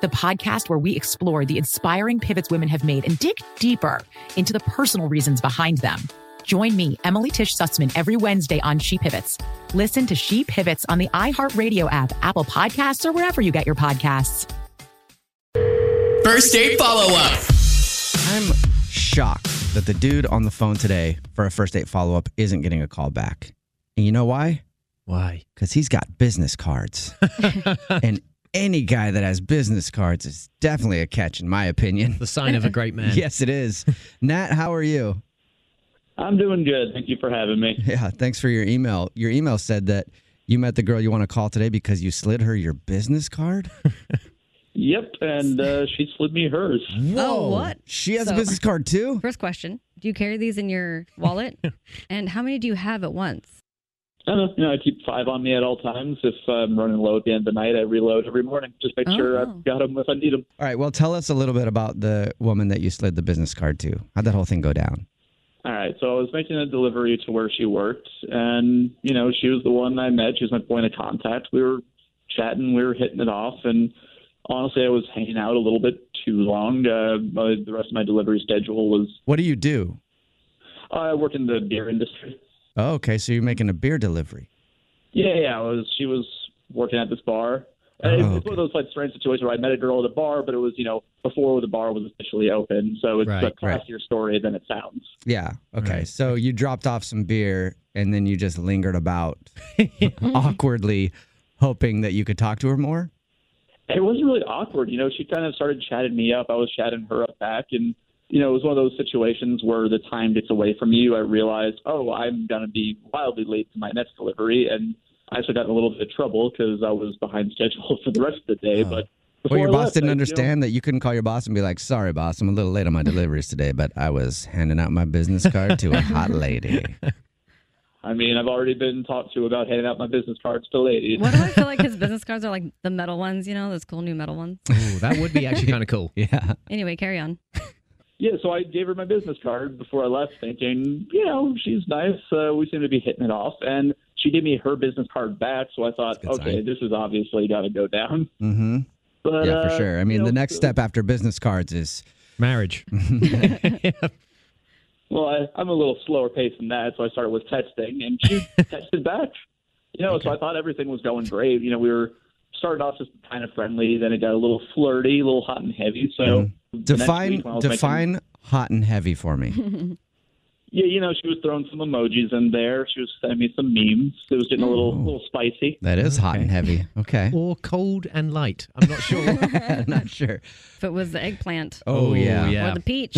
the podcast where we explore the inspiring pivots women have made and dig deeper into the personal reasons behind them. Join me, Emily Tish Sussman, every Wednesday on She Pivots. Listen to She Pivots on the iHeartRadio app, Apple Podcasts, or wherever you get your podcasts. First date follow up. I'm shocked that the dude on the phone today for a first date follow up isn't getting a call back. And you know why? Why? Because he's got business cards. and any guy that has business cards is definitely a catch, in my opinion. The sign of a great man. yes, it is. Nat, how are you? I'm doing good. Thank you for having me. Yeah, thanks for your email. Your email said that you met the girl you want to call today because you slid her your business card. Yep, and uh, she slid me hers. Oh, what? She has So- a business card too? First question Do you carry these in your wallet? and how many do you have at once? I don't know. You know, I keep five on me at all times. If I'm running low at the end of the night, I reload every morning. Just make sure Oh. I've got them if I need them. All right, well, tell us a little bit about the woman that you slid the business card to. How'd that whole thing go down? All right, so I was making a delivery to where she worked, and you know, she was the one I met. She was my point of contact. We were chatting, we were hitting it off, and honestly, I was hanging out a little bit too long. Uh, my, the rest of my delivery schedule was. What do you do? I work in the beer industry. Oh, okay, so you're making a beer delivery. Yeah, yeah. I was. She was working at this bar. Oh, And it's oh, okay. one of those like strange situations where I met a girl at a bar, but it was you know before the bar was officially open, so it's Right, a classier story than it sounds. Yeah. Okay. Right. So you dropped off some beer and then you just lingered about awkwardly, hoping that you could talk to her more. It wasn't really awkward, you know. She kind of started chatting me up. I was chatting her up back, and you know, it was one of those situations where the time gets away from you. I realized, oh, I'm gonna be wildly late to my next delivery, and I actually got in a little bit of trouble because I was behind schedule for the rest of the day. Oh. But Well, your I boss left, didn't I- you know, understand that you couldn't call your boss and be like, "Sorry, boss, I'm a little late on my deliveries today, but I was handing out my business card to a hot lady." I mean, I've already been talked to about handing out my business cards to ladies. What do I feel like his business cards are like the metal ones, you know, those cool new metal ones? Ooh, that would be actually kind of cool. Yeah. Anyway, carry on. Yeah, so I gave her my business card before I left, thinking, you know, she's nice. Uh, we seem to be hitting it off, and she gave me her business card back. So I thought, That's a good okay, sign. this is obviously got to go down. Mm-hmm. But Yeah, uh, for sure. I you mean, know, the next so- step after business cards is Marriage. Well, I, I'm a little slower paced than that, so I started with texting, and she texted back. You know, so I thought everything was going great. You know, we were started off just kind of friendly, then it got a little flirty, a little hot and heavy. So mm-hmm. the next define week when I was making- define hot and heavy for me. yeah, you know, she was throwing some emojis in there. She was sending me some memes. It was getting a little, Oh. little spicy. That is hot and heavy. Okay. or cold and light. I'm not sure. Not sure. If it was the eggplant Oh, Oh, yeah. yeah. or the peach.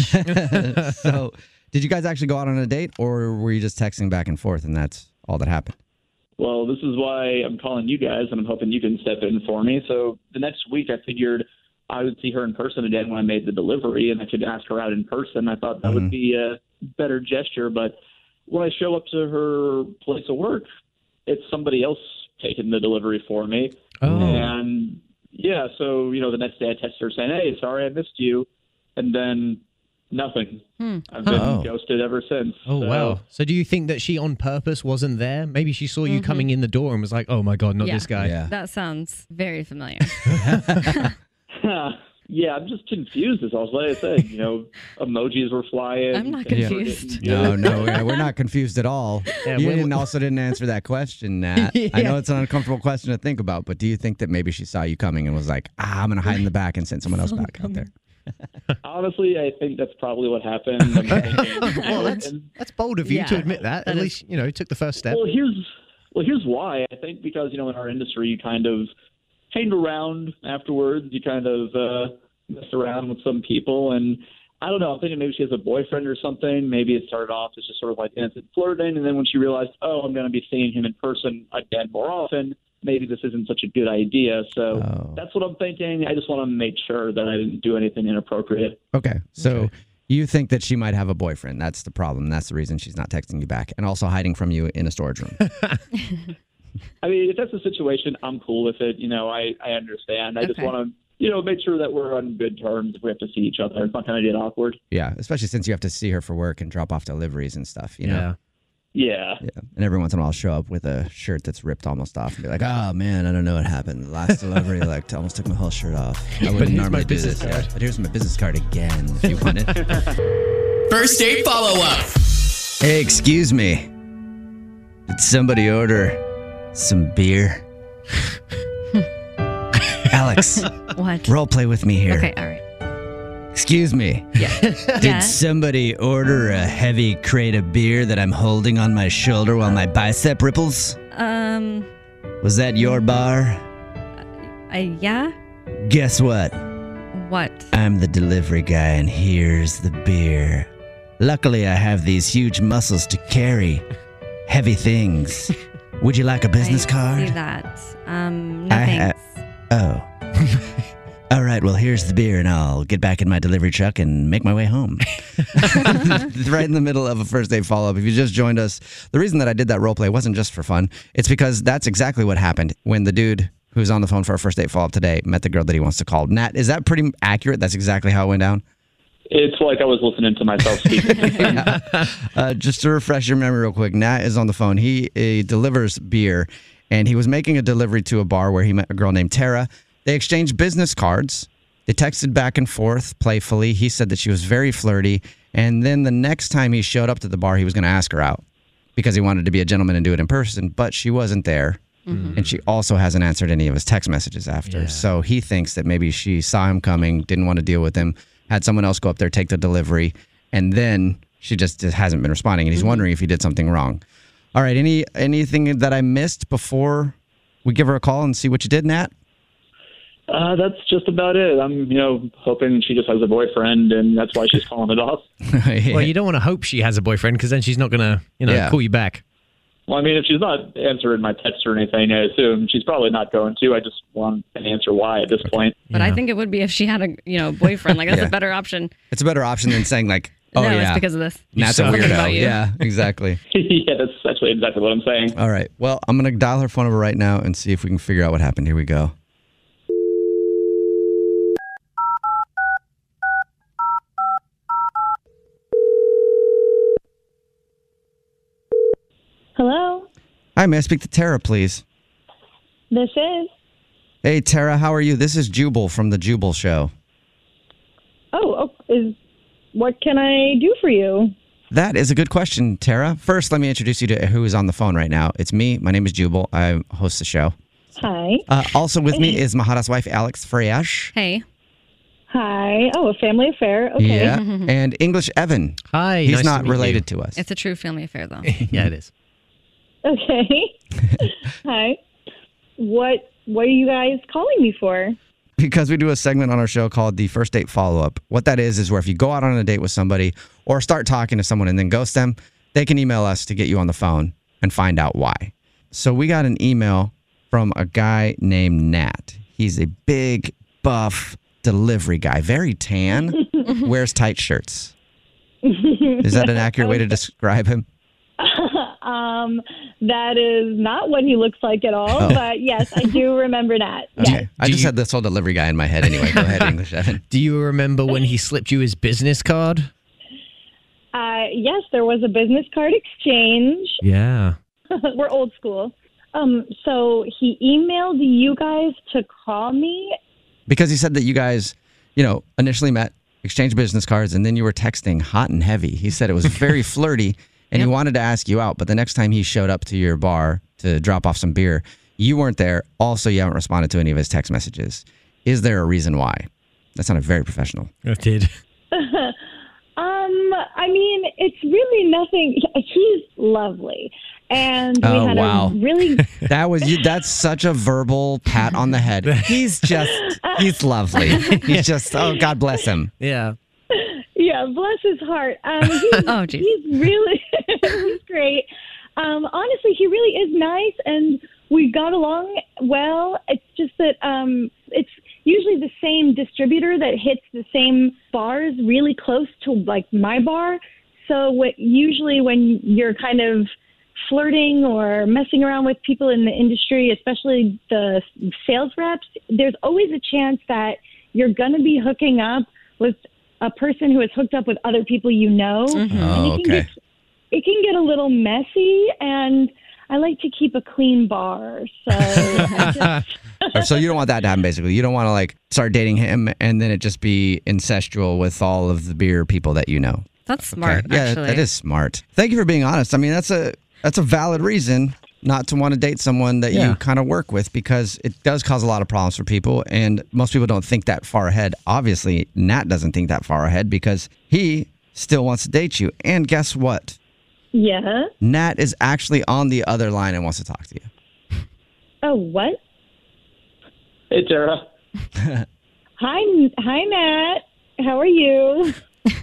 so, did you guys actually go out on a date, or were you just texting back and forth, and that's all that happened? Well, this is why I'm calling you guys, and I'm hoping you can step in for me. So the next week, I figured I would see her in person again when I made the delivery, and I could ask her out in person. I thought that Mhm. would be a better gesture. But when I show up to her place of work, it's somebody else taking the delivery for me. Oh. And yeah, so you know, the next day I text her saying, "Hey, sorry I missed you," and then Nothing. Hmm. I've been Oh. ghosted ever since. Oh So- wow! So do you think that she on purpose wasn't there? Maybe she saw you Mhm. coming in the door and was like, "Oh my god, not Yeah. this guy." Yeah. That sounds very familiar. yeah, I'm just confused. Is all I said. You know, emojis were flying. I'm not confused. getting- No, no, yeah, we're not confused at all. Yeah, you didn't, also didn't answer that question, Nat. I know it's an uncomfortable question to think about, but do you think that maybe she saw you coming and was like, ah, I'm going to hide in the back and send someone else back out there? Honestly, I think that's probably what happened. I'm well, that's that's bold of you to admit that. that At is- least you know you took the first step. Well, here's well, here's why. I think because you know in our industry, you kind of hang around afterwards. You kind of uh, mess around with some people, and I don't know. I'm thinking maybe she has a boyfriend or something. Maybe it started off as just sort of like innocent flirting, and then when she realized, oh, I'm going to be seeing him in person again more often. Maybe this isn't such a good idea. So Oh. that's what I'm thinking. I just want to make sure that I didn't do anything inappropriate. Okay. So Okay. you think that she might have a boyfriend. That's the problem. That's the reason she's not texting you back and also hiding from you in a storage room. I mean, if that's the situation, I'm cool with it. You know, I I understand. I just want to, you know, make sure that we're on good terms if we have to see each other. It's not going to get awkward. yeah. Especially since you have to see her for work and drop off deliveries and stuff, you know? Yeah. Yeah. Yeah. And every once in a while, I'll show up with a shirt that's ripped almost off and be like, oh, man, I don't know what happened. The last delivery, like, almost took my whole shirt off. I But wouldn't here's normally my do business this. card. Yeah. But here's my business card again if you want it. First date follow up. hey, excuse me. Did somebody order some beer? Alex, what? role play with me here. Okay, all right. Excuse me. Yeah. Did Yeah. somebody order a heavy crate of beer that I'm holding on my shoulder while my bicep ripples? Um, Was that your bar? I, yeah? Guess what? What? I'm the delivery guy, and here's the beer. Luckily, I have these huge muscles to carry heavy things. Would you like a business I card? See that? Um, no I ha- thanks. Oh. All right, well, here's the beer, and I'll get back in my delivery truck and make my way home. right in the middle of a first date follow up. If you just joined us, the reason that I did that role play wasn't just for fun. It's because that's exactly what happened when the dude who's on the phone for our first date follow up today met the girl that he wants to call. Nat, is that pretty accurate? That's exactly how it went down? It's like I was listening to myself speak. Uh, just to refresh your memory real quick, Nat is on the phone. He uh, delivers beer, and he was making a delivery to a bar where he met a girl named Tara. They exchanged business cards. They texted back and forth playfully. He said that she was very flirty. And then the next time he showed up to the bar, he was going to ask her out because he wanted to be a gentleman and do it in person, but she wasn't there. Mm-hmm. And she also hasn't answered any of his text messages after. Yeah. So he thinks that maybe she saw him coming, didn't want to deal with him, had someone else go up there, take the delivery, and then she just hasn't been responding. And he's mm-hmm. wondering if he did something wrong. All right. Any anything that I missed before we give her a call and see what you did, Nat? Uh, that's just about it. I'm, you know, hoping she just has a boyfriend, and that's why she's calling it off. Yeah. Well, you don't want to hope she has a boyfriend because then she's not gonna, you know, Yeah. call you back. Well, I mean, if she's not answering my text or anything, I assume she's probably not going to. I just want an answer why at this point. But I Yeah. think it would be if she had a you know boyfriend. Like that's Yeah. a better option. it's a better option than saying like, "Oh no, yeah, it's because of this. Nat's a suck. weirdo." Something about you. Yeah, exactly. yeah, that's actually exactly what I'm saying. All right. Well, I'm gonna dial her phone number right now and see if we can figure out what happened. Here we go. Hi, may I speak to Tara, please? this is. Hey, Tara, how are you? This is Jubal from the Jubal Show. Oh, oh, is what can I do for you? That is a good question, Tara. First, let me introduce you to who is on the phone right now. It's me. My name is Jubal. I host the show. Hi, Uh, also with me is Mahara's wife, Alex Fresh. Hey, hi. Oh, a family affair. Okay. Yeah. and English Evan. Hi. He's nice to not meet you. related to us. it's a true family affair though. yeah, it is. Okay. hi. What What are you guys calling me for? because we do a segment on our show called the first date follow up. What that is is where if you go out on a date with somebody or start talking to someone and then ghost them, they can email us to get you on the phone and find out why. So we got an email from a guy named Nat. He's a big, buff delivery guy, very tan, wears tight shirts. Is that an accurate way to describe him? Um, that is not what he looks like at all. But yes, I do remember that. Yes. I Do just you- had this whole delivery guy in my head anyway. Go ahead, English Evan. Do you remember when he slipped you his business card? Uh, yes, there was a business card exchange. Yeah. We're old school. Um, so he emailed you guys to call me. Because he said that you guys, you know, initially met, exchanged business cards, and then you were texting hot and heavy. He said it was very flirty and he wanted to ask you out. But the next time he showed up to your bar to drop off some beer, you weren't there. Also, you haven't responded to any of his text messages. Is there a reason why? That sounded very professional. It did. Um, I mean, it's really nothing. He's lovely, and we Oh, had wow. a really That was you. That's such a verbal pat on the head. He's just, he's lovely. He's just, oh, God bless him. Yeah. yeah, bless his heart. Um, he's, Oh, geez. he's really he's great. Um, honestly, he really is nice, and we got along well. It's just that um, it's usually the same distributor that hits the same bars really close to like my bar. So what usually when you're kind of flirting or messing around with people in the industry, especially the sales reps, there's always a chance that you're going to be hooking up with a person who is hooked up with other people you know. Oh, And it can okay. get it can get a little messy and I like to keep a clean bar. So just, oh, so you don't want that to happen, basically. You don't want to like start dating him and then it just be incestual with all of the beer people that you know. That's smart, Okay. Yeah, actually. that is smart. Thank you for being honest. I mean, that's a that's a valid reason not to want to date someone that Yeah. you kind of work with because it does cause a lot of problems for people and most people don't think that far ahead. Obviously, Nat doesn't think that far ahead because he still wants to date you. And guess what? Yeah. Nat is actually on the other line and wants to talk to you. Oh, what? Hey, Tara. Hi, hi, Matt. How are you?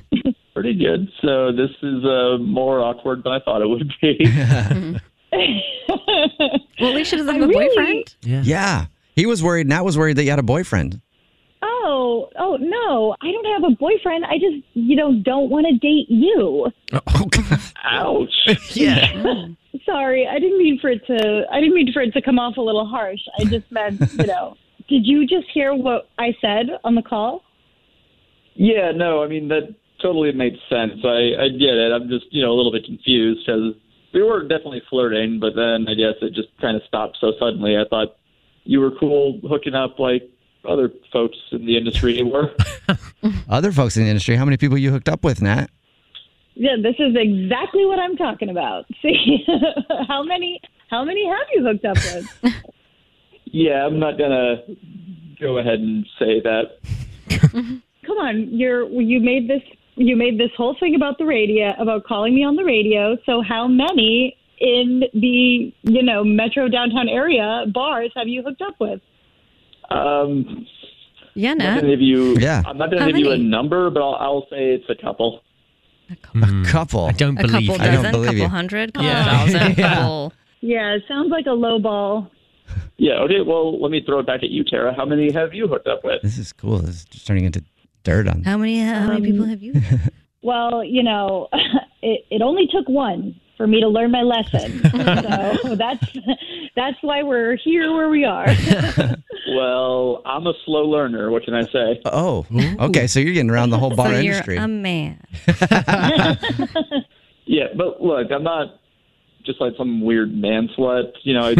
Pretty good. So this is uh, more awkward than I thought it would be. Well, at least she doesn't I have a really- boyfriend. Yeah. Yeah. He was worried. Nat was worried that you had a boyfriend. Oh, no, I don't have a boyfriend. I just, you know, don't want to date you. oh, Ouch. Yeah. Sorry, I didn't mean for it to. I didn't mean for it to come off a little harsh. I just meant, you know. Did you just hear what I said on the call? Yeah, no, I mean that totally makes sense. I I get it. I'm just you know a little bit confused because we were definitely flirting, but then I guess it just kind of stopped so suddenly. I thought you were cool hooking up like other folks in the industry were. Other folks in the industry, how many people you hooked up with, Nat? Yeah, this is exactly what I'm talking about. See, how many? How many have you hooked up with? yeah, I'm not gonna go ahead and say that. Come on, you're you made this you made this whole thing about the radio about calling me on the radio. So how many in the you know metro downtown area bars have you hooked up with? Um, Yeah, I'm not gonna give you. Yeah. I'm not gonna give you a number, but I'll, I'll say it's a couple. A couple. I don't A believe couple you. I don't believe couple you. hundred, couple Yeah. thousand, Yeah. couple. Yeah, it sounds like a low ball. Yeah. Okay. Well, let me throw it back at you, Tara. How many have you hooked up with? This is cool. This is turning into dirt on. How many? How many people Um, have you? Well, you know, it, it only took one for me to learn my lesson. so that's that's why we're here where we are. Well, I'm a slow learner. What can I say? Oh, okay. So you're getting around the whole bar so you're a man. Yeah, but look, I'm not just like some weird man slut. You know, I,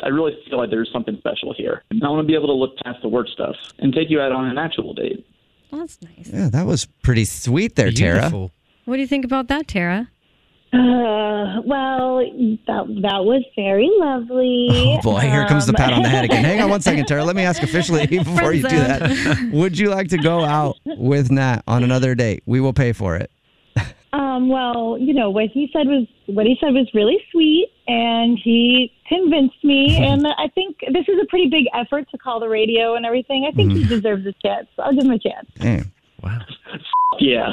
I really feel like there's something special here. And I want to be able to look past the work stuff and take you out on an actual date. Well, that's nice. yeah, that was pretty sweet there, Tara. What do you think about that, Tara? Uh, well, that that was very lovely. Oh boy, here comes the Um, pat on the head again. Hang on one second, Tara. Let me ask officially before you do that. Would you like to go out with Nat on another date? We will pay for it. Um, well, you know what he said was what he said was really sweet, and he convinced me. and I think this is a pretty big effort to call the radio and everything. I think he deserves a chance. I'll give him a chance. Damn. Wow. Yeah.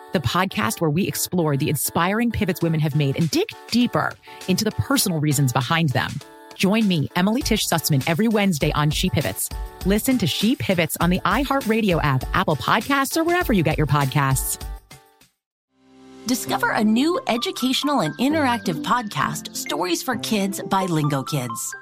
the podcast where we explore the inspiring pivots women have made and dig deeper into the personal reasons behind them. Join me, Emily Tish Sussman, every Wednesday on She Pivots. Listen to She Pivots on the iHeartRadio app, Apple Podcasts, or wherever you get your podcasts. Discover a new educational and interactive podcast, Stories for Kids by Lingo Kids.